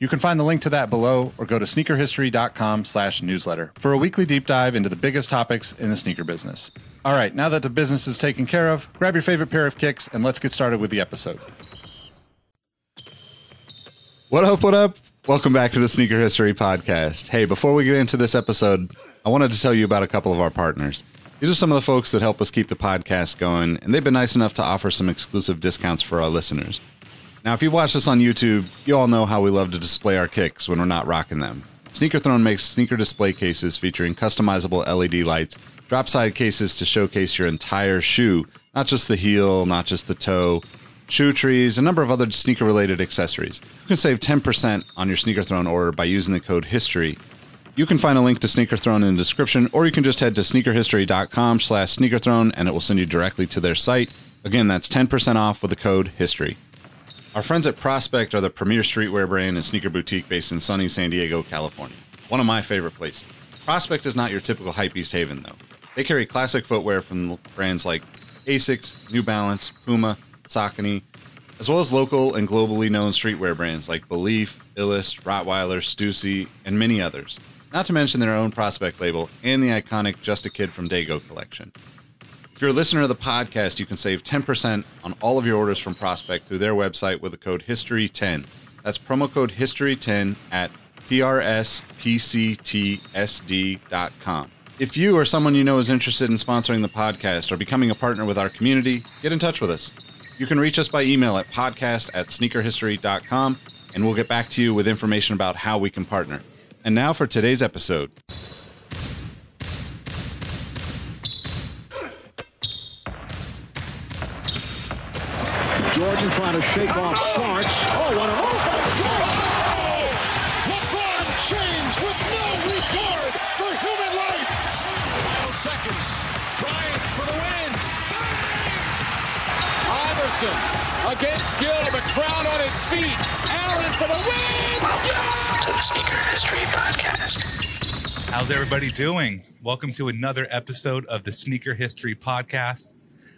You can find the link to that below or go to sneakerhistory.com slash newsletter for a weekly deep dive into the biggest topics in the sneaker business. All right, now that the business is taken care of, grab your favorite pair of kicks and let's get started with the episode. What up, what up? Welcome back to the Sneaker History Podcast. Hey, before we get into this episode, I wanted to tell you about a couple of our partners. These are some of the folks that help us keep the podcast going, and they've been nice enough to offer some exclusive discounts for our listeners. Now, if you've watched us on YouTube, you all know how we love to display our kicks when we're not rocking them. Sneaker Throne makes sneaker display cases featuring customizable LED lights, drop side cases to showcase your entire shoe, not just the heel, not just the toe, shoe trees, a number of other sneaker related accessories. You can save 10% on your Sneaker Throne order by using the code HISTORY. You can find a link to Sneaker Throne in the description, or you can just head to sneakerhistory.com slash sneakerthrone and it will send you directly to their site. Again, that's 10% off with the code HISTORY. Our friends at Prospect are the premier streetwear brand and sneaker boutique based in sunny San Diego, California. One of my favorite places. Prospect is not your typical hypebeast haven, though. They carry classic footwear from brands like Asics, New Balance, Puma, Saucony, as well as local and globally known streetwear brands like Belief, Illust, Rottweiler, Stussy, and many others. Not to mention their own Prospect label and the iconic Just a Kid from Dago collection. If you're a listener of the podcast, you can save 10% on all of your orders from Prospect through their website with the code HISTORY10. That's promo code HISTORY10 at prspctsd.com. If you or someone you know is interested in sponsoring the podcast or becoming a partner with our community, get in touch with us. You can reach us by email at podcast at sneakerhistory.com, and we'll get back to you with information about how we can partner. And now for today's episode. Jordan trying to shake off oh! Starks. Oh, what a move! LeBron James with no regard for human life. Final seconds. Bryant for the win. Iverson against Gill. The crowd on its feet. Allen for the win. Welcome to the Sneaker History Podcast. How's everybody doing? Welcome to another episode of the Sneaker History Podcast.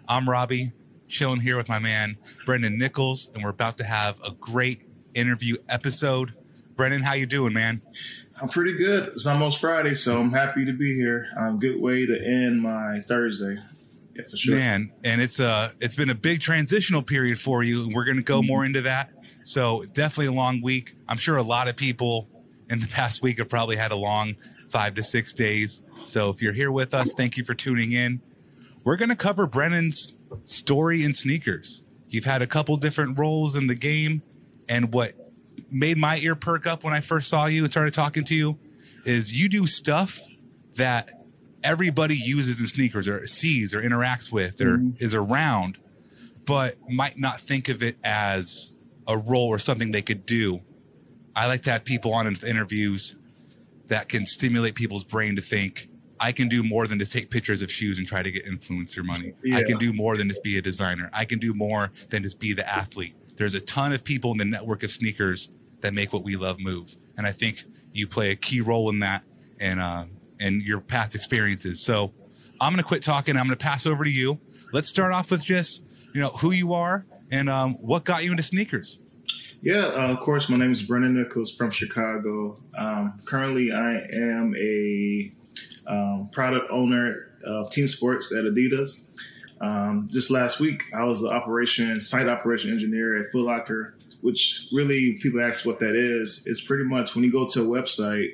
I'm Robbie, chilling here with my man Brendan Nichols, and we're about to have a great interview episode. Brendan, how you doing, man? I'm pretty good. It's almost Friday, so I'm happy to be here. Um, good way to end my Thursday, yeah, for sure. Man, and it's a it's been a big transitional period for you, we're going to go more into that. So definitely a long week. I'm sure a lot of people in the past week have probably had a long five to six days. So if you're here with us, thank you for tuning in. We're going to cover Brennan's story in sneakers. You've had a couple different roles in the game, and what made my ear perk up when I first saw you and started talking to you is you do stuff that everybody uses in sneakers or sees or interacts with or mm-hmm. is around, but might not think of it as a role or something they could do. I like to have people on in interviews that can stimulate people's brain to think I can do more than just take pictures of shoes and try to get influencer money. I can do more than just be a designer. I can do more than just be the athlete. There's a ton of people in the network of sneakers that make what we love move, and I think you play a key role in that and uh, and your past experiences. So I'm gonna quit talking. I'm gonna pass over to you. Let's start off with just you know who you are and um, what got you into sneakers. Yeah, uh, of course. My name is Brendan Nichols from Chicago. Um, currently, I am a um, product owner of Team Sports at Adidas. Um, just last week, I was the operation site operation engineer at Foot Locker, which really people ask what that is. It's pretty much when you go to a website,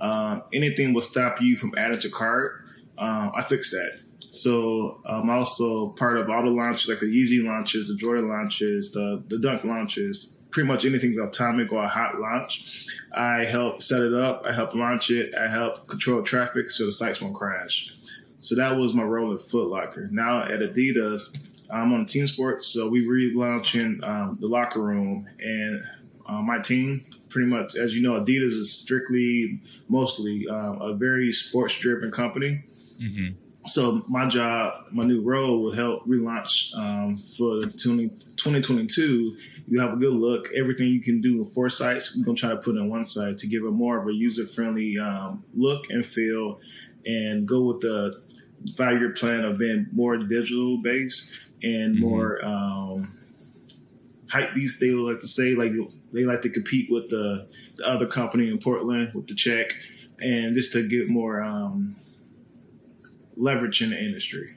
uh, anything will stop you from adding to cart. Um, I fix that. So I'm also part of all the launches, like the Yeezy launches, the Jordan launches, the the Dunk launches, pretty much anything atomic or a hot launch. I help set it up. I help launch it. I help control traffic so the sites won't crash. So that was my role at Foot Locker. Now at Adidas, I'm on Team Sports, so we relaunching um, the locker room and uh, my team. Pretty much, as you know, Adidas is strictly, mostly um, a very sports-driven company. hmm So my job, my new role will help relaunch um, for 20, 2022. You have a good look. Everything you can do with four sites, we're gonna try to put in one site to give it more of a user friendly um, look and feel, and go with the five year plan of being more digital based and Mhm. more um, hype beast. They would like to say like they like to compete with the, the other company in Portland with the check, and just to get more. Um, leverage in the industry.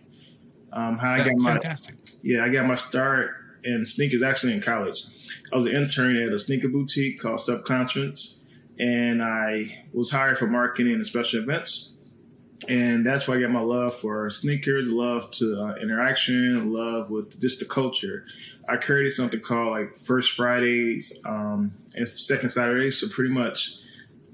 Um, how I got my fantastic. yeah, I got my start in sneakers actually in college. I was an intern at a sneaker boutique called Subconscious, and I was hired for marketing and special events. And that's where I got my love for sneakers, love to uh, interaction, love with just the culture. I created something called like First Fridays um, and Second Saturdays. So pretty much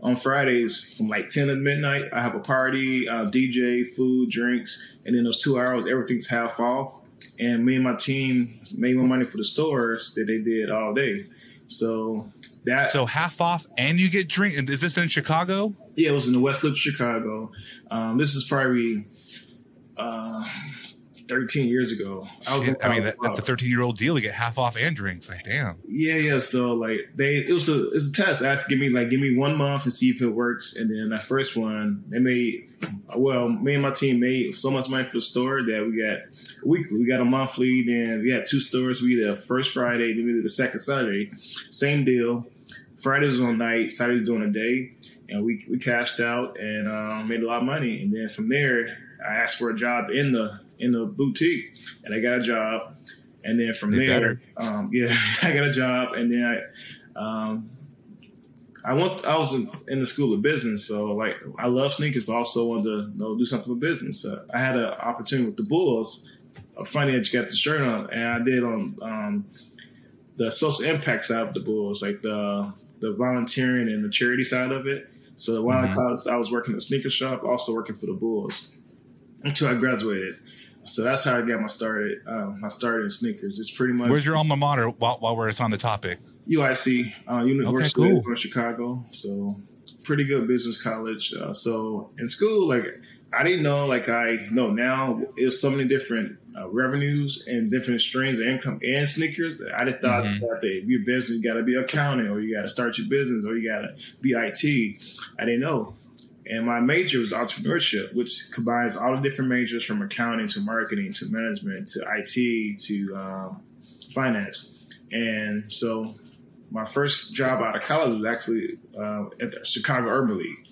on Fridays from like 10 to midnight, I have a party, uh, DJ, food, drinks, and then those two hours, everything's half off. And me and my team made more money for the stores that they did all day. So that So half off, and you get drink. Is this in Chicago? yeah, it was in the West Loop, Chicago. Um, this is probably uh, 13 years ago. I, was Shit, I mean, that, that's a 13 year old deal to get half off and drinks. Like, damn. Yeah, yeah. So like they, it was a, it's a test. I asked, give me like, give me one month and see if it works. And then that first one, they made, well, me and my team made so much money for the store that we got weekly. We got a monthly. Then we had two stores. We did a first Friday, then we did the second Saturday. Same deal. Fridays on night, Saturdays during the day, and we we cashed out and um, made a lot of money. And then from there, I asked for a job in the in the boutique, and I got a job. And then from They there, um, yeah, I got a job, and then I, um, I went. I was in, in the school of business, so like I love sneakers, but also wanted to you know, do something with business. So I had an opportunity with the Bulls. Uh, funny that you got the shirt on, and I did on um, the social impact side of the Bulls, like the the volunteering and the charity side of it. So while Mhm. in college, I was working at a sneaker shop, also working for the Bulls until I graduated. So that's how I got my started. Um, I started in sneakers. It's pretty much Where's your alma mater while, while we're on the topic? UIC, uh, University cool. of Chicago. So pretty good business college. Uh, so in school, like I didn't know, like I know now, there's so many different uh, revenues and different streams of income and sneakers. that I just thought Mhm. to start the, your business, you got to be accounting, or you got to start your business, or you got to be IT. I didn't know. And my major was entrepreneurship, which combines all the different majors from accounting to marketing to management to IT to um, finance. And so my first job out of college was actually uh, at the Chicago Urban League.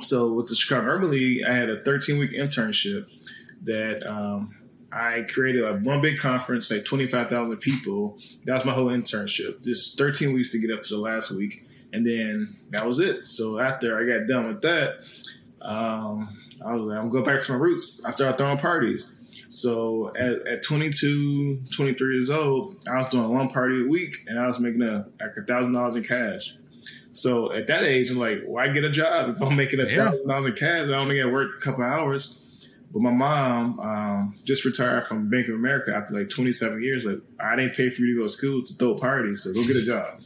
So with the Chicago Urban League, I had a 13 week internship that um, I created like one big conference, like 25,000 people. That was my whole internship. Just 13 weeks to get up to the last week. And then that was it. So after I got done with that, um, I was like, I'm going back to my roots. I started throwing parties. So at, at 22, 23 years old, I was doing one party a week and I was making a, like a thousand dollars in cash. So at that age, I'm like, why get a job if I'm making a thousand dollars in cash? I only got to work a couple hours. But my mom um, just retired from Bank of America after like 27 years. Like, I didn't pay for you to go to school to throw parties, so go get a job.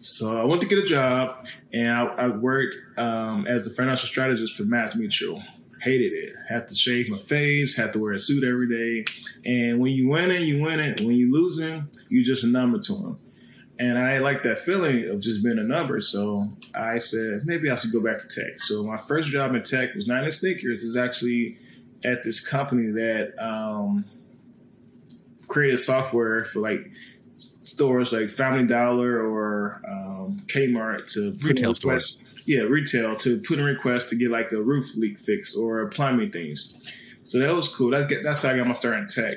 So I went to get a job, and I, I worked um, as a financial strategist for Mass Mutual. Hated it. Had to shave my face. Had to wear a suit every day. And when you winning, you winning. When you losing, you just a number to them. And I like that feeling of just being a number. So I said maybe I should go back to tech. So my first job in tech was not in sneakers. It was actually at this company that um, created software for like stores like Family Dollar or um, Kmart to put in Retail requests- Yeah, retail to put in requests to get like a roof leak fix or plumbing things. So that was cool. That, that's how I got my start in tech.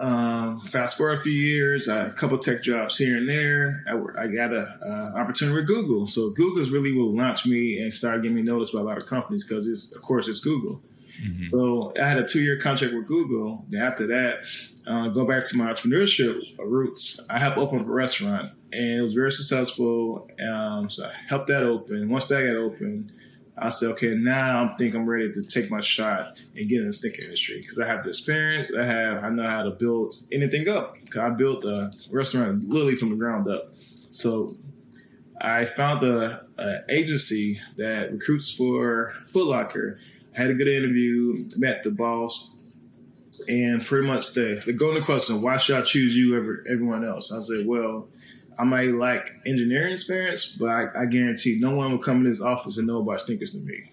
Um, fast forward a few years, a couple tech jobs here and there. I, I got a uh, opportunity with Google. So Google's really will launch me and start getting me noticed by a lot of companies because it's, of course, it's Google. Mhm. So I had a two year contract with Google. After that, uh, go back to my entrepreneurship roots. I helped open up a restaurant and it was very successful. Um, so I helped that open. Once that got open, I said, okay, now I think I'm ready to take my shot and get in the sneaker industry because I have the experience. I have, I know how to build anything up. 'Cause I built a restaurant literally from the ground up. So I found a agency that recruits for Foot Locker. Had a good interview, met the boss, and pretty much the, the golden question, why should I choose you over everyone else? I said, well, I might lack engineering experience, but I, I guarantee no one will come in this office and know about sneakers than me.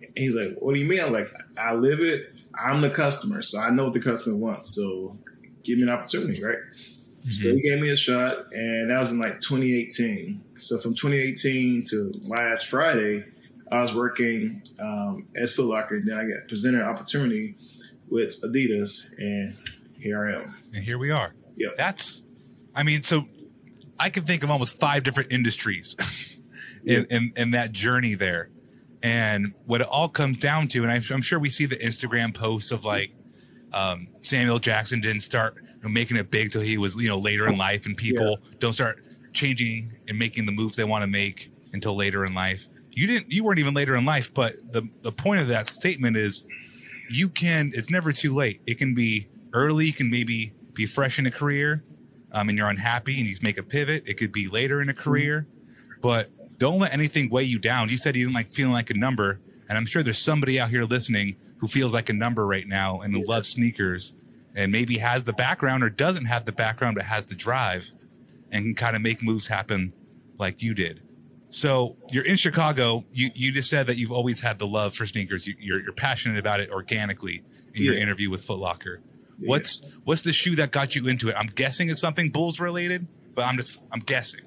And he's like, what do you mean? I'm like, I live it. I'm the customer, so I know what the customer wants. So give me an opportunity, right? So mm-hmm. he gave me a shot, and that was in like 2018. So from 2018 to last Friday, I was working um, at Foot Locker. Then I got presented an opportunity with Adidas, and here I am. And here we are. Yep. That's, I mean, so I can think of almost five different industries in, in, in that journey there. And what it all comes down to, and I'm, I'm sure we see the Instagram posts of like um, Samuel Jackson didn't start you know, making it big till he was, you know, later in life, and people don't start changing and making the moves they want to make until later in life. You didn't, you weren't even later in life, but the the point of that statement is you can it's never too late. It can be early you can maybe be fresh in a career um, and you're unhappy and you make a pivot. It could be later in a career but don't let anything weigh you down. You said you didn't like feeling like a number and i'm sure there's somebody out here listening who feels like a number right now and who loves sneakers and maybe has the background or doesn't have the background but has the drive and can kind of make moves happen like you did so you're in Chicago. You you just said that you've always had the love for sneakers. You, you're you're passionate about it organically in your interview with Foot Locker. What's what's the shoe that got you into it? I'm guessing it's something Bulls related, but I'm just I'm guessing.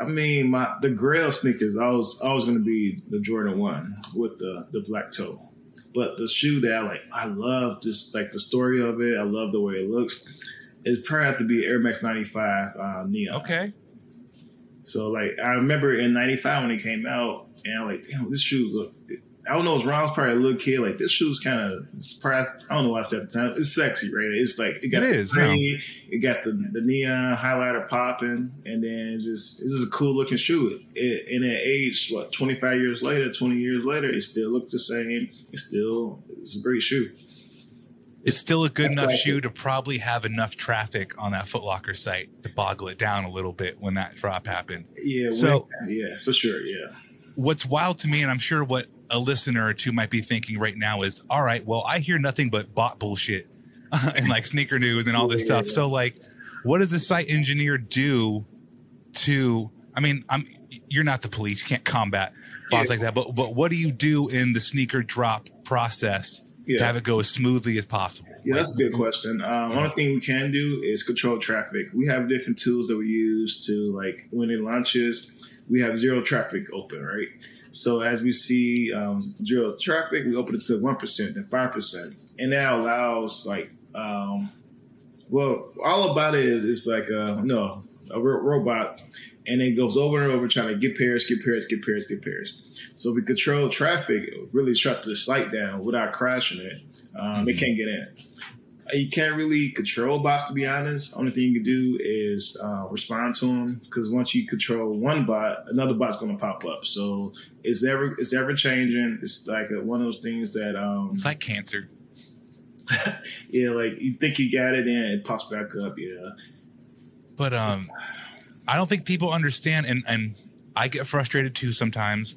I mean, my the Grail sneakers. I was always going to be the Jordan One with the the black toe, but the shoe that I like, I love just like the story of it. I love the way it looks. It probably have to be Air Max 95 uh, Neon. Okay. So like I remember in '95 when it came out, and I'm like, damn, this shoes look. I don't know. It was was probably a little kid. Like this shoe's kind of surprised. I don't know what I said at the time. It's sexy, right? It's like it got It the is, no. it got the, the neon highlighter popping, and then it's just it's just a cool looking shoe. It, and it aged what 25 years later, 20 years later, it still looks the same. It's still it's a great shoe. It's still a good enough shoe to probably have enough traffic on that Foot Locker site to boggle it down a little bit when that drop happened. Yeah. So- yeah, for sure. Yeah. what's wild to me, and I'm sure what a listener or two might be thinking right now is, all right, well, I hear nothing but bot bullshit and like sneaker news and all this Yeah, stuff. yeah. So like, what does the site engineer do to? I mean, I'm you're not the police, you can't combat bots Yeah. like that. But but what do you do in the sneaker drop process to have it go as smoothly as possible? Yeah, that's a good question. Um, one thing we can do is control traffic. We have different tools that we use to like when it launches, we have zero traffic open, right? So as we see um, zero traffic, we open it to one percent, then five percent, and that allows like, um, well, all about it is it's like a no a ro- robot, and it goes over and over trying to get pairs, get pairs, get pairs, get pairs. So if we control traffic, really shut the site down without crashing it. Um, They can't get in. You can't really control bots, to be honest. Only thing you can do is uh, respond to them because once you control one bot, another bot's going to pop up. So it's ever it's ever changing. It's like a, one of those things that um, It's like cancer. yeah, like you think you got it, and it pops back up. Yeah, but um i don't think people understand and and i get frustrated too sometimes.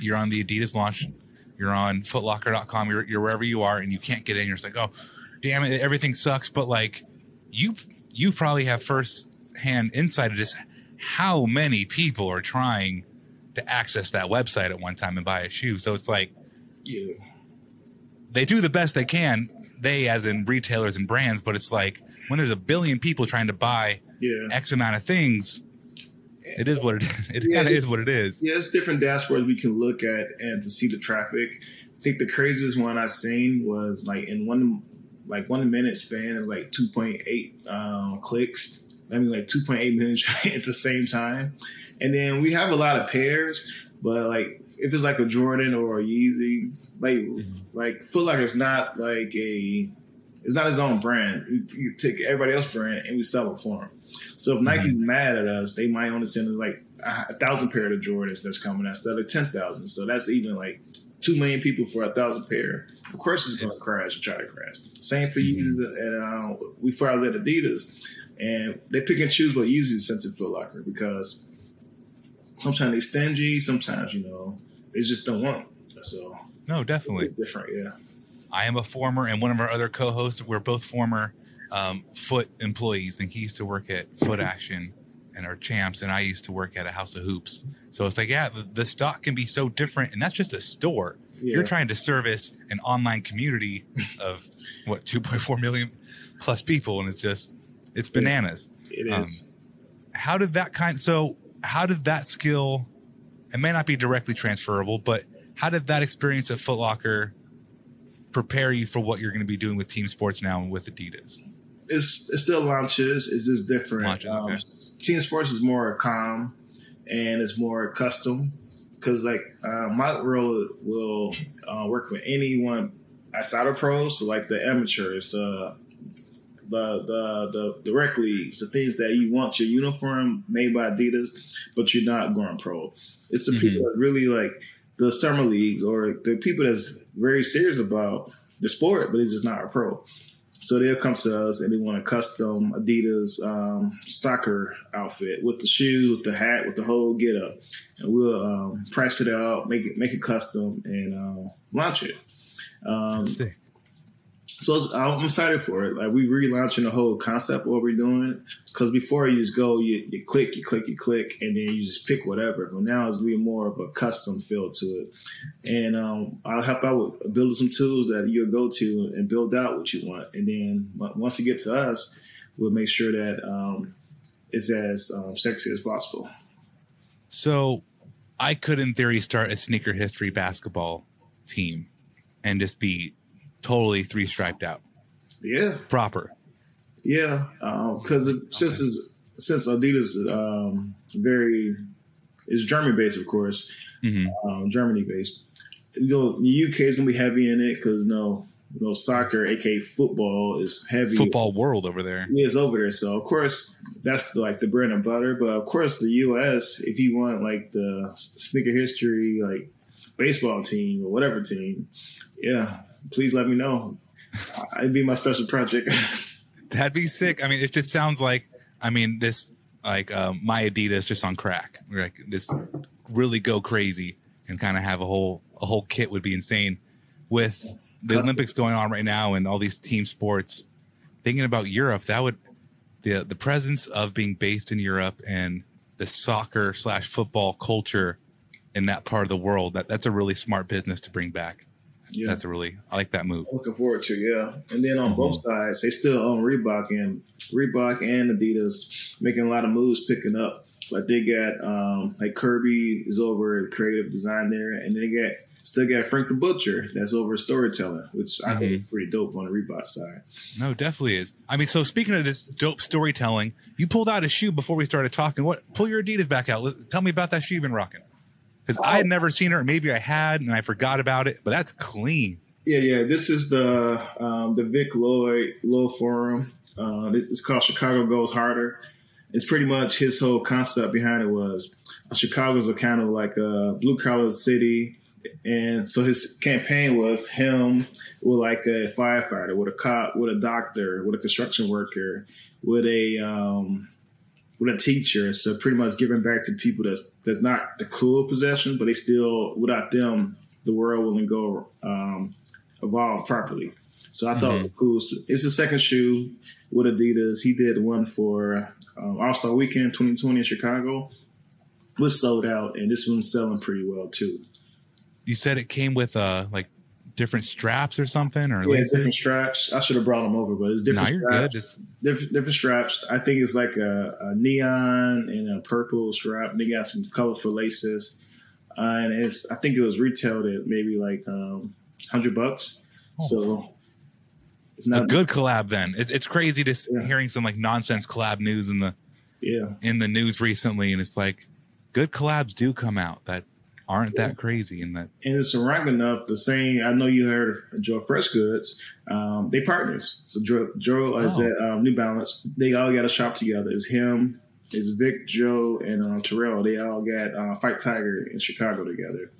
You're on the adidas launch you're on footlocker.com you're, you're wherever you are and you can't get in. You're just like oh damn it everything sucks. But like you you probably have first hand insight of just how many people are trying to access that website at one time and buy a shoe. So it's like yeah, they do the best they can they as in retailers and brands but it's like when there's a billion people trying to buy yeah. X amount of things, it is what it is. It Yeah, kind of is what it is. Yeah, it's different dashboards we can look at and to see the traffic. I think the craziest one I've seen was like in one like one minute span of like two point eight um, clicks. I mean like two point eight million at the same time. And then we have a lot of pairs, but like if it's like a Jordan or a Yeezy, like like Foot Locker is not like a it's not his own brand. We, we take everybody else's brand and we sell it for him. So if Nike's mad at us, they might only send us like a, a thousand pair of Jordans that's coming instead of ten thousand. So that's even like two million people for a thousand pair. Of course, it's going to crash or try to crash. Same for Yeezys, and uh, we I at Adidas, and they pick and choose what Yeezys sent to Foot Locker because sometimes they stingy, sometimes you know they just don't want. It. So No, definitely. different, yeah. I am a former, and one of our other co-hosts, we're both former um, Foot employees. I think he used to work at Foot Action and our champs, and I used to work at a House of Hoops. So it's like, yeah, the, the stock can be so different, and that's just a store. Yeah. You're trying to service an online community of what 2.4 million plus people, and it's just it's bananas. It is. Um, how did that kind? So how did that skill? It may not be directly transferable, but how did that experience at Foot Locker prepare you for what you're going to be doing with team sports now and with Adidas? it's it's still launches. It's just different. Launches, okay. Um, team sports is more calm and it's more custom because like uh, my role will uh, work with anyone outside of pros, so like the amateurs, the the the the the rec leagues, the things that you want your uniform made by Adidas, but you're not going pro. It's the Mhm. people that really like the summer leagues or the people that's very serious about the sport, but it's just not a pro. So they'll come to us and they want a custom Adidas um, soccer outfit with the shoes, with the hat, with the whole get up, and we'll um, price it out, make it make it custom, and uh, launch it. Um. So I'm excited for it. Like we relaunching the whole concept what we're doing. Because before you just go, you, you click, you click, you click, and then you just pick whatever. But now it's gonna be more of a custom feel to it. And um, I'll help out with building some tools that you'll go to and build out what you want. And then once it gets to us, we'll make sure that um, it's as um, sexy as possible. So I could, in theory, start a sneaker history basketball team and just be totally three striped out, Yeah. proper. Yeah, because since it's, since Adidas is um, very is German based, of course, hmm um, Germany based. You know, the UK is gonna be heavy in it because no, no soccer, aka football, is heavy. Football world over there. Yeah, it's over there. So of course that's like the bread and butter. But of course the US, if you want like the sneaker history, like baseball team or whatever team, yeah, please let me know. It'd be my special project. That'd be sick. I mean, it just sounds like, I mean, this like um, my Adidas just on crack. Like this, really go crazy and kind of have a whole a whole kit would be insane. With the Olympics going on right now and all these team sports, thinking about Europe, that would the the presence of being based in Europe and the soccer slash football culture in that part of the world. That that's a really smart business to bring back. Yeah. That's a really I like that move. Looking forward to yeah, and then on Mhm. both sides, they still own Reebok and Reebok and Adidas making a lot of moves, picking up. Like they got um, like Kerby is over creative design there, and they got still got Frank the Butcher that's over storytelling, which I think is pretty dope on the Reebok side. No, definitely is. I mean, so speaking of this dope storytelling, you pulled out a shoe before we started talking. What? Pull your Adidas back out. Tell me about that shoe you've been rocking. Because I had never seen her. maybe I had and I forgot about it. But that's clean. Yeah, yeah. This is the um, the Vic Lloyd Low Forum. Uh, it's it's called Chicago Goes Harder. It's pretty much his whole concept behind it was uh, Chicago's a kind of like a blue collar city, and so his campaign was him with like a firefighter, with a cop, with a doctor, with a construction worker, with a um, with a teacher. So pretty much giving back to people that's that's not the cool possession, but they still without them the world wouldn't go um, evolve properly. So I thought it was a cool. It's the second shoe with Adidas. He did one for um, All Star Weekend 2020 in Chicago. Was sold out, and this one's selling pretty well too. You said it came with uh like different straps or something, or Yeah, laces. different straps. I should have brought them over, but it's different. No, you're good. straps. Different, different straps. I think it's like a, a neon and a purple strap. They got some colorful laces, uh, and it's. I think it was retailed at maybe like um, hundred bucks. Oh. So it's not a good collab. Then it's it's crazy just Yeah. hearing some like nonsense collab news in the Yeah, in the news recently, and it's like good collabs do come out that aren't that crazy, and that and it's enough. The same. I know you heard of Joe Fresh Goods. Um, they partners. So Joe, Joe is Oh. at um, New Balance. They all got a shop together. It's him. It's Vic, Joe, and uh, Terrell. They all got uh, Fat Tiger in Chicago together.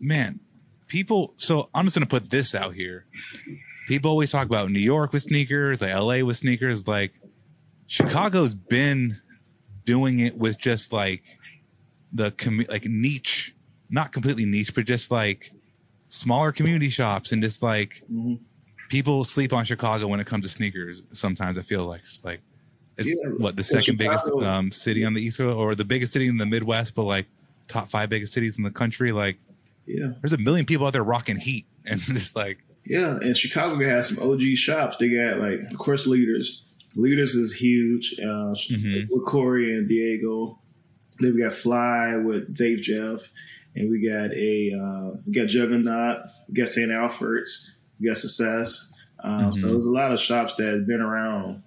man, people. So I'm just gonna put this out here. People always talk about New York with sneakers, like LA with sneakers. Like Chicago's been doing it with just like the commu- like niche, not completely niche, but just like smaller community shops and just like Mhm. people sleep on Chicago when it comes to sneakers. Sometimes I feel like it's like it's Yeah. what the second biggest um, city on the east coast or the biggest city in the Midwest, but like top five biggest cities in the country. Like Yeah, there's a million people out there rocking heat and just like yeah. And Chicago has some OG shops. They got like, of course, leaders. Leaders is huge. Uh, Mhm. With Corey and Diego. Then we got Fly with Dave Jeff, and we got a uh, we got Jugrnaut. We got St. Alfred's. We got Succezz. Um, So Mhm. there's a lot of shops that has been around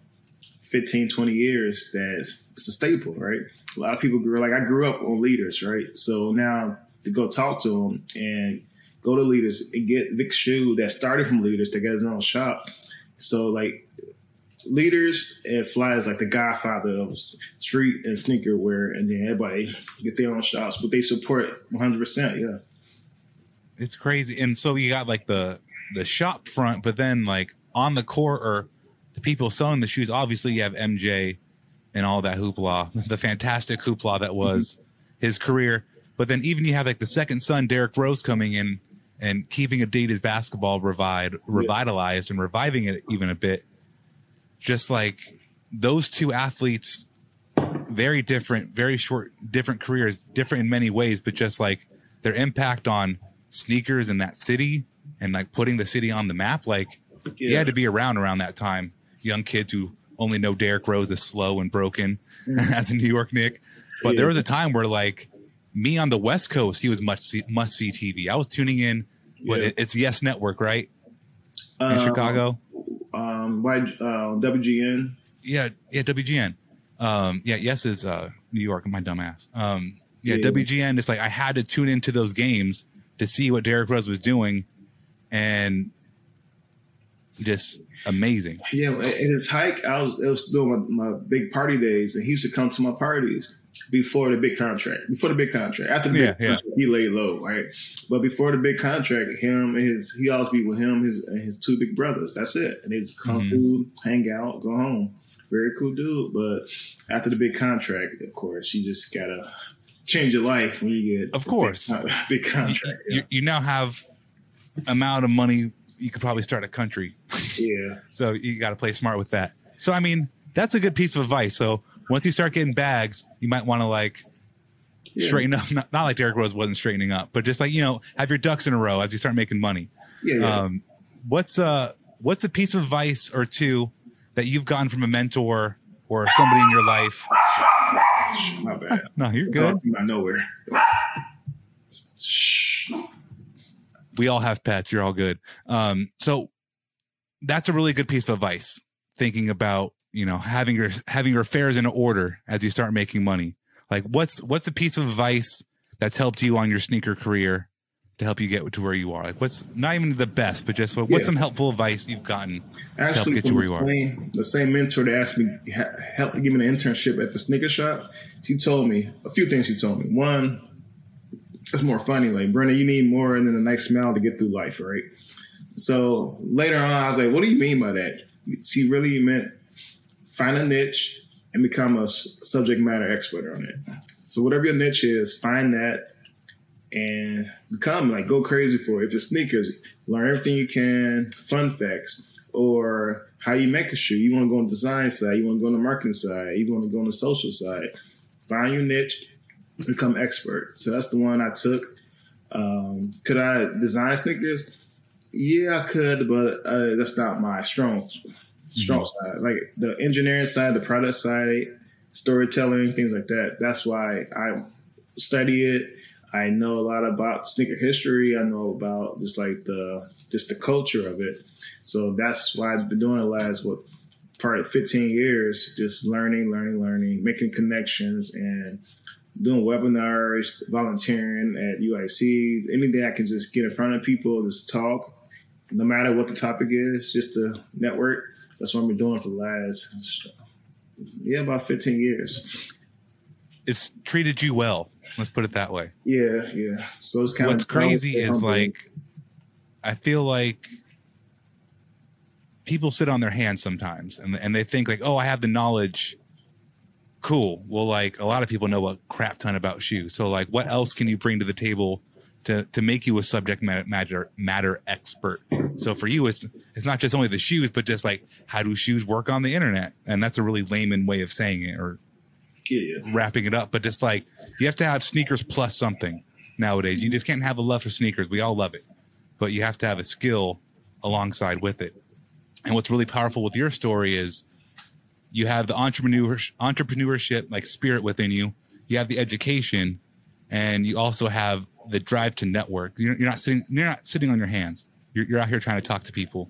15, 20 years. That's it's a staple, right? A lot of people grew like I grew up on leaders, right? So now to go talk to them and go to leaders and get Vic Shoe that started from leaders that got his own shop. So like leaders and Fly is like the godfather of street and sneaker wear, and then everybody get their own shops, but they support 100. percent Yeah, it's crazy. And so you got like the the shop front, but then like on the court or the people selling the shoes, obviously you have MJ and all that hoopla, the fantastic hoopla that mm-hmm. was his career. But then even you have like the second son, Derrick Rose, coming in and keeping Adidas basketball revived, revitalized and reviving it even a bit. Just like those two athletes, very different, very short, different careers, different in many ways, but just like their impact on sneakers in that city and like putting the city on the map. Like you Yeah. had to be around around that time. Young kids who only know Derrick Rose is slow and broken as a New York Knick. But there was a time where like me on the West Coast, he was much see, must see TV. I was tuning in. What Yeah. it's Yes Network, right? In Um, Chicago. Um, why uh, WGN? Yeah, yeah, WGN. Um, yeah, yes is uh, New York. My dumbass. Um, yeah, Yeah. WGN. It's like I had to tune into those games to see what Derrick Rose was doing, and just amazing. Yeah, in his hike, I was, I was doing my, my big party days, and he used to come to my parties before the big contract. Before the big contract, after the big Yeah, yeah. contract, he laid low, right? But before the big contract, him and his he always be with him, his and his two big brothers. That's it, and they just come Mhm. through, hang out, go home. Very cool dude. But after the big contract, of course, you just gotta change your life when you get Of course. big, big contract. You, you now have amount of money you could probably start a country. yeah. So you got to play smart with that. So I mean, that's a good piece of advice. So once you start getting bags, you might want to like Yeah. straighten up. Not, not like Derrick Rose wasn't straightening up, but just like you know, have your ducks in a row as you start making money. Yeah, yeah. Um, what's a what's a piece of advice or two that you've gotten from a mentor or somebody in your life? My bad. No, you're good. From out of nowhere. We all have pets. You're all good. Um, so that's a really good piece of advice. Thinking about you know having your having your affairs in order as you start making money. Like what's what's a piece of advice that's helped you on your sneaker career to help you get to where you are? Like what's not even the best, but just what, what's Yeah. some helpful advice you've gotten to help Actually, get from where the you are? same, the same mentor that asked me, ha- helped give me an internship at the sneaker shop, she told me a few things. She told me one, it's more funny. Like Brennan, you need more than a nice smile to get through life, right? So later on, I was like, "What do you mean by that?" She really meant find a niche and become a subject matter expert on it. So whatever your niche is, find that and become like go crazy for it. If it's sneakers, learn everything you can, fun facts, or how you make a shoe. You want to go on the design side, you want to go on the marketing side, you want to go on the social side. Find your niche, become expert. So that's the one I took. Um, could I design sneakers? Yeah, I could, but uh, that's not my strong strong mm-hmm. side. Like the engineering side, the product side, storytelling, things like that. That's why I study it. I know a lot about sneaker history. I know about just like the just the culture of it. So that's why I've been doing the last what part of 15 years, just learning, learning, learning, making connections, and doing webinars, volunteering at UIC, anything I can just get in front of people, just talk, no matter what the topic is, just to network. That's what I've been doing for the last, yeah, about 15 years. It's treated you well. Let's put it that way. Yeah, yeah. So it's kind What's of crazy is like I feel like people sit on their hands sometimes and and they think like, "Oh, I have the knowledge. cool. Well, like a lot of people know a crap ton about shoes. So like, what else can you bring to the table to to make you a subject matter matter, expert? So for you, it's it's not just only the shoes, but just like how do shoes work on the internet? And that's a really layman way of saying it or Yeah. wrapping it up. But just like you have to have sneakers plus something nowadays. You just can't have a love for sneakers. We all love it, but you have to have a skill alongside with it. And what's really powerful with your story is you have the entrepreneur entrepreneurship like spirit within you. You have the education, and you also have the drive to network. You're, you're not sitting. You're not sitting on your hands. You're, you're out here trying to talk to people.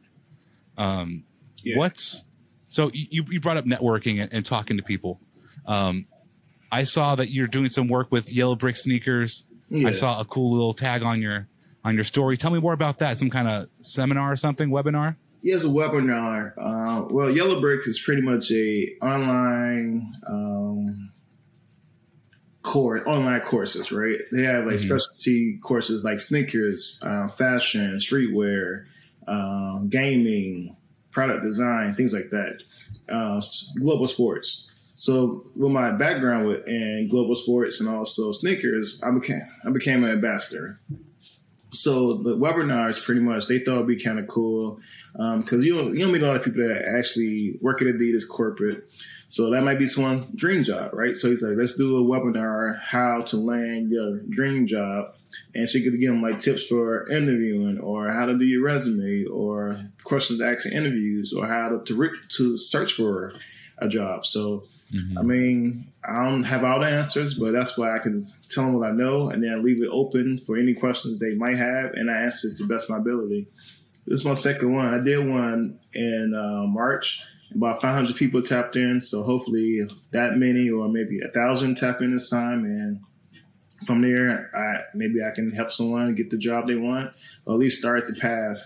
Um, Yeah. What's so you you brought up networking and, and talking to people. Um, I saw that you're doing some work with Yellow Brick Sneakers. Yeah. I saw a cool little tag on your on your story. Tell me more about that. Some kind of seminar or something, webinar. Yeah, it's a webinar. Uh, well, Yellow Brick is pretty much a online um, course, online courses, right? They have like Mhm. specialty courses like sneakers, uh, fashion, streetwear, um, gaming, product design, things like that. Uh, global sports. So with my background with in global sports and also sneakers, I became I became an ambassador. So the webinars pretty much they thought it'd be kind of cool um, because you don't you meet a lot of people that actually work at Adidas corporate. So that might be someone's dream job, right? So he's like, let's do a webinar how to land your dream job, and so you could give them like tips for interviewing or how to do your resume or questions to ask in interviews or how to to, to search for a job. So I mean, I don't have all the answers, but that's why I can tell them what I know and then leave it open for any questions they might have, and I answer it to the best of my ability. This is my second one. I did one in uh, March. About 500 people tapped in, so hopefully that many or maybe a thousand tap in this time, and from there, I maybe I can help someone get the job they want, or at least start the path.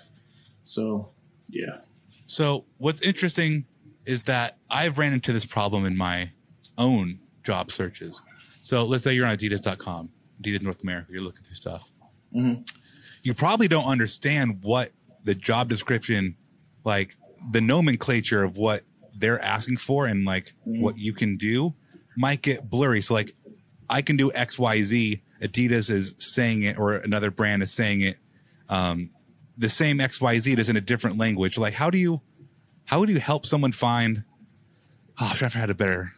So, yeah. So what's interesting is that I've ran into this problem in my own job searches. So let's say you're on Adidas.com, Adidas North America, you're looking through stuff. Mhm. You probably don't understand what the job description, like the nomenclature of what they're asking for and like what you can do might get blurry. So like I can do X, Y, Z. Adidas is saying it or another brand is saying it. Um, the same X, Y, Z is in a different language. Like how do you, how would you help someone find? Oh, I'm trying to how to better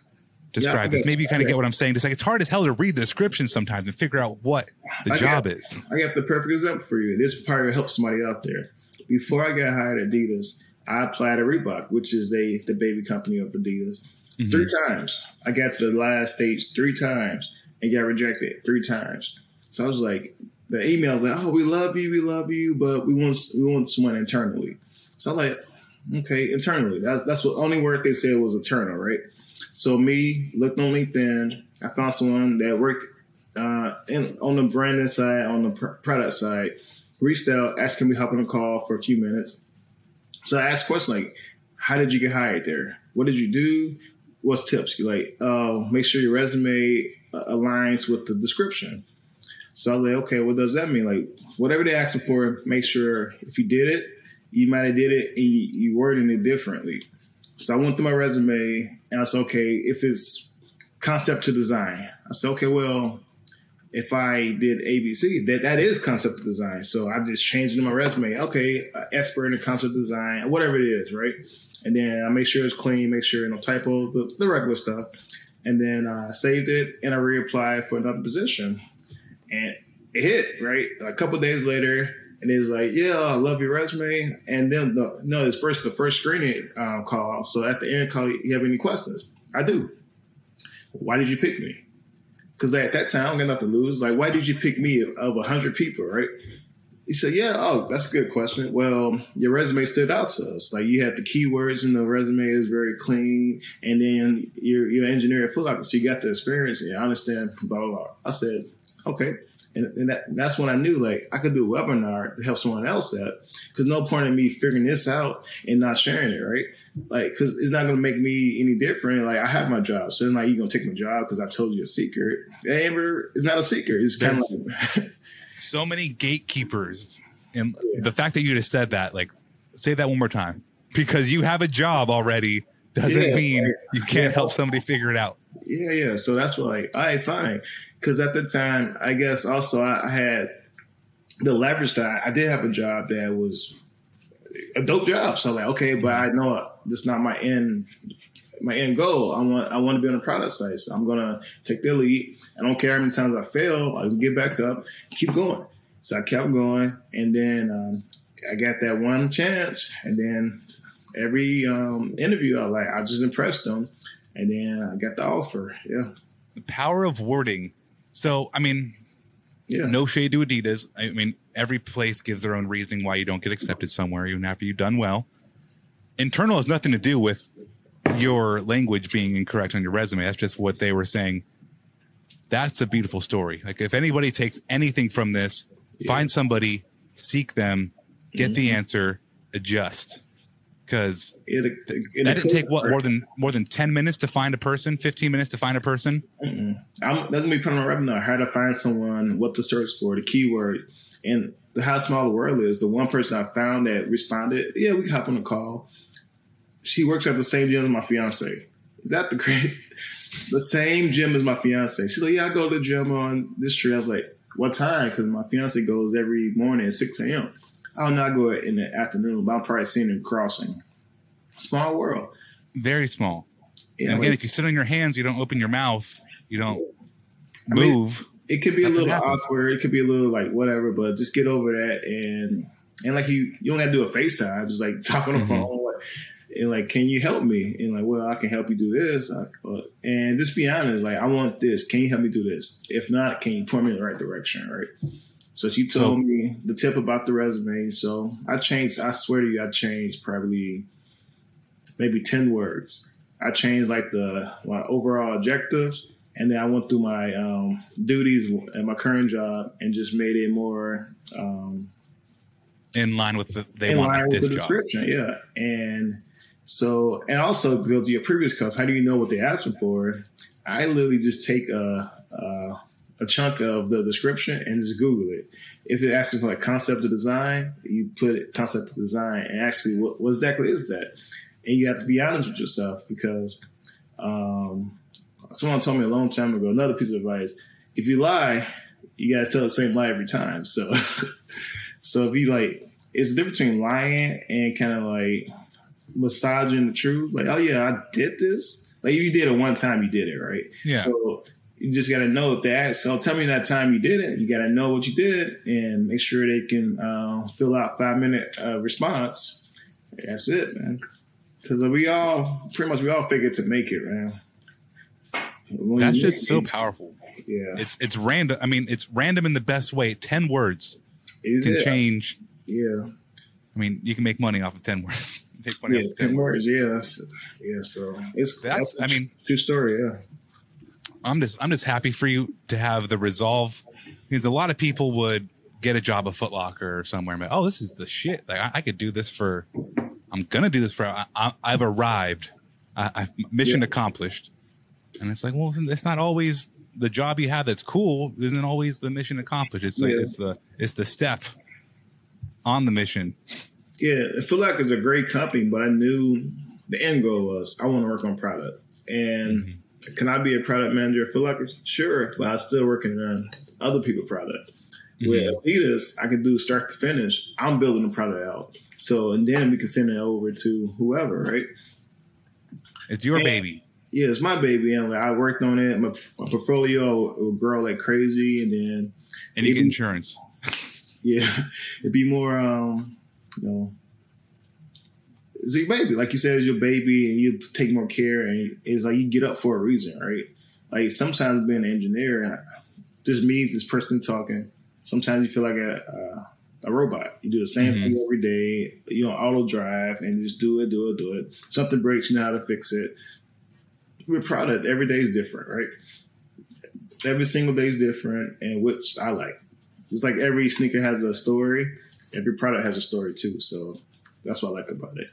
describe Yeah, this. Maybe you kind of get- get what I'm saying. Just like it's hard as hell to read the description sometimes and figure out what the I job get- is. I got the perfect example for you. This probably help somebody out there. Before I got hired at Adidas, I applied to Reebok, which is they the baby company of Adidas, mm-hmm. three times. I got to the last stage three times and got rejected three times. So I was like, the email was like, "Oh, we love you, we love you, but we want we want someone internally." So I'm like, "Okay, internally." That's that's what only word they said was internal, right? So me looked on LinkedIn. I found someone that worked uh, in, on the branding side, on the pr- product side, reached out, asked can we hop on a call for a few minutes. So I asked questions like, how did you get hired there? What did you do? What's tips? You like, uh, make sure your resume uh, aligns with the description. So I was like, okay, what does that mean? Like, whatever they're asking for, make sure if you did it, you might have did it and you, you worded it differently. So I went through my resume and I said, okay, if it's concept to design, I said, okay, well, if I did ABC, that that is concept to design. So I just changed it in my resume. Okay, uh, expert in concept design, whatever it is, right? And then I make sure it's clean, make sure no typos, the, the regular stuff. And then I uh, saved it and I reapplied for another position, and it hit right. A couple days later, and it was like, "Yeah, I love your resume." And then the, no, it's first the first screening um, call. So at the end, call you have any questions? I do. Why did you pick me? Because at that time, I don't got nothing to lose. Like, why did you pick me of a hundred people, right? He said, "Yeah, oh, that's a good question. Well, your resume stood out to us. Like, you had the keywords in the resume is very clean, and then you're you're an engineer at Foot Locker, so you got the experience. Yeah, I understand. Blah blah blah. I said, okay, and, and that, that's when I knew like I could do a webinar to help someone else out. Because no point in me figuring this out and not sharing it, right? Like, because it's not gonna make me any different. Like, I have my job, so it's not you're gonna take my job because I told you a secret. Amber, It's not a secret. It's kind of like so many gatekeepers and the fact that you just said that like say that one more time because you have a job already doesn't Yeah, mean like, you can't yeah. help somebody figure it out Yeah, yeah. So that's what like, all right, fine. Because at the time, I guess also I, I had the leverage that I, did have a job that was a dope job. So like, okay, but I know this not my end my end goal. I want I want to be on the product side. So I'm gonna take the lead. I don't care how many times I fail. I can get back up, keep going. So I kept going, and then um, I got that one chance, and then every um, interview I like I just impressed them, and then I got the offer. Yeah, The power of wording. So, I mean, yeah, no shade to Adidas. I mean, every place gives their own reasoning why you don't get accepted somewhere, even after you've done well. Internal has nothing to do with your language being incorrect on your resume. That's just what they were saying. That's a beautiful story. Like, if anybody takes anything from this, find somebody, seek them, get the mm-hmm. answer, adjust. Because It- didn't take what more than more than ten minutes to find a person, fifteen minutes to find a person. Mm-mm. I'm that's gonna be put on my webinar. How to find someone, what to search for, the keyword, and the how small the world is. The one person I found that responded, yeah, we hop on a call. She works at the same gym as my fiance. Is that the great? the same gym as my fiance. She's like, yeah, I go to the gym on this tree. I was like, what time? Because my fiance goes every morning at six a.m. Oh no, I go in the afternoon, but I'm probably seeing him crossing. Small world. Very small. Yeah, and again, like- if you sit on your hands, you don't open your mouth, you don't I mean, move. it could be a little happens. awkward. It could be a little like whatever, but just get over that and and like you you don't have to do a FaceTime. Just like talk on the Mhm. phone and like, can you help me? And like, well, I can help you do this. I, uh, and just be honest, like, I want this. Can you help me do this? If not, can you point me in the right direction? Right. So she told So- me the tip about the resume. So I changed. I swear to you, I changed probably maybe ten words. I changed like the my overall objectives, and then I went through my um, duties at my current job and just made it more um, in line with the they in want line with this the job. description. Yeah, and so and also go to your previous course. How do you know what they asked for? I literally just take a, a a chunk of the description and just Google it. If it asks for like concept of design, you put it concept of design, and actually, what, what exactly is that? And you have to be honest with yourself because um, someone told me a long time ago. Another piece of advice: if you lie, you gotta tell the same lie every time. So, so if you like, it's the difference between lying and kind of like massaging the truth. Like, oh yeah, I did this. Like if you did it one time, you did it right. Yeah. So you just got to know if they ask. So tell me that time you did it. You got to know what you did and make sure they can uh, fill out five minute uh, response. That's it, man. Because we all pretty much we all figured to make it, man. When That's just so it, powerful. Yeah, It's it's random. I mean, it's random in the best way. Ten words Is can it? change. Yeah, I mean, you can make money off of ten words. yeah, ten words. Yeah, that's yeah. So it's That's. I mean, true story. Yeah. I'm just I'm just happy for you to have the resolve because a lot of people would get a job at Foot Locker or somewhere and be, oh, this is the shit. Like I, I could do this for. I'm gonna do this for. I, I, I've arrived. I, I mission Yeah. accomplished. And it's like, well, it's not always the job you have that's cool. Isn't always the mission accomplished. It's like Yeah. it's the it's the step on the mission. Yeah, Foot Locker is a great company, but I knew the end goal was I want to work on product. And mm-hmm. Can I be a product manager at Foot Locker? Sure, but I still working on other people's product. With Adidas, I can do start to finish. I'm building the product out. So, and then we can send it over to whoever, right? It's your Yeah. baby. Yeah, it's my baby. And like, I worked on it. My, my portfolio will grow like crazy. And then, And you get Even- insurance. yeah, it'd be more, um, you know, it's your baby. Like you said, it's your baby, and you take more care, and it's like you get up for a reason, right? Like sometimes being an engineer, just me, this person talking. Sometimes you feel like a a, a robot. You do the same Mhm. thing every day. You know, auto drive, and just do it, do it, do it. Something breaks, you know how to fix it. With product, every day is different, right? Every single day is different, and which I like. It's like every sneaker has a story. Every product has a story too. So that's what I like about it.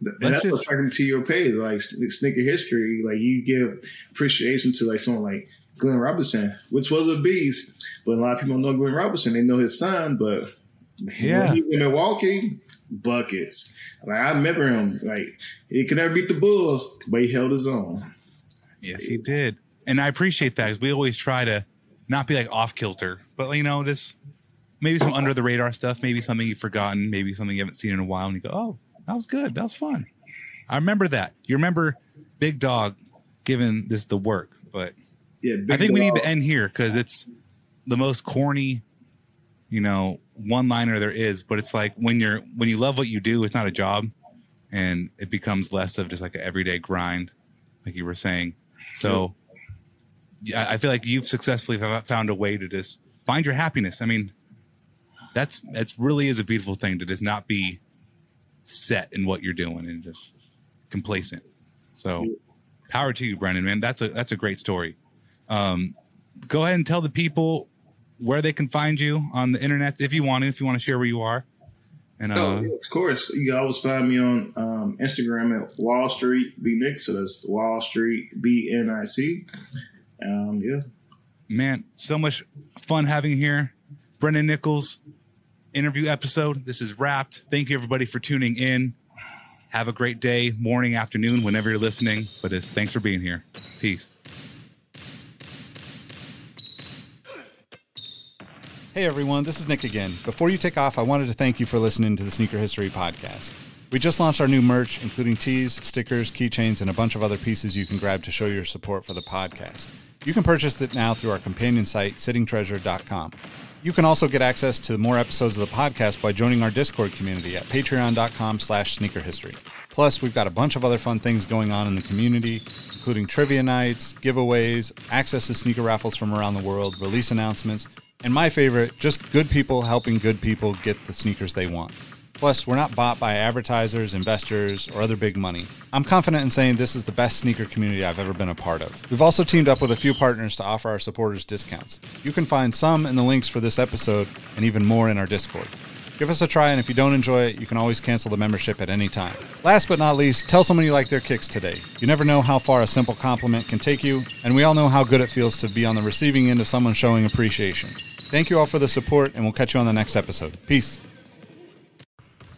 And that's what's just- talking to your page, like sne- sneaker history. Like you give appreciation to like someone like Glenn Robinson, which was a beast. But a lot of people don't know Glenn Robinson. They know his son, but Yeah. when he was in Milwaukee, buckets. Like I remember him. Like he could never beat the Bulls, but he held his own. Yes, he did. And I appreciate that because we always try to not be like off kilter, but you know, just maybe some under the radar stuff, maybe something you've forgotten, maybe something you haven't seen in a while, and you go, "Oh, that was good. That was fun." I remember that. You remember Big Dog giving this the work, but Yeah, I think we need to end here because it's the most corny, you know, one liner there is. But it's like when you're when you love what you do, it's not a job, and it becomes less of just like an everyday grind, like you were saying. So, yeah, I feel like you've successfully found a way to just find your happiness. I mean, that's that's really is a beautiful thing to just not be set in what you're doing and just complacent. So, power to you, Brendan. Man, that's a that's a great story. Um, go ahead and tell the people where they can find you on the internet if you want to, if you want to share where you are. And uh, Oh, yeah, of course. You always find me on um, Instagram at Wall Street B Nick. So that's Wall Street B N I C. Um, yeah. man, so much fun having you here. Brendan Nichols interview episode. This is wrapped. Thank you everybody for tuning in. Have a great day, morning, afternoon, whenever you're listening. But it's, thanks for being here. Peace. Hey everyone, this is Nick again. Before you take off, I wanted to thank you for listening to the Sneaker History Podcast. We just launched our new merch, including tees, stickers, keychains, and a bunch of other pieces you can grab to show your support for the podcast. You can purchase it now through our companion site, sittingtreasure.com. You can also get access to more episodes of the podcast by joining our Discord community at patreon.com slash sneakerhistory. Plus, we've got a bunch of other fun things going on in the community, including trivia nights, giveaways, access to sneaker raffles from around the world, release announcements, and my favorite, just good people helping good people get the sneakers they want. Plus, we're not bought by advertisers, investors, or other big money. I'm confident in saying this is the best sneaker community I've ever been a part of. We've also teamed up with a few partners to offer our supporters discounts. You can find some in the links for this episode and even more in our Discord. Give us a try, and if you don't enjoy it, you can always cancel the membership at any time. Last but not least, tell someone you like their kicks today. You never know how far a simple compliment can take you, and we all know how good it feels to be on the receiving end of someone showing appreciation. Thank you all for the support, and we'll catch you on the next episode. Peace.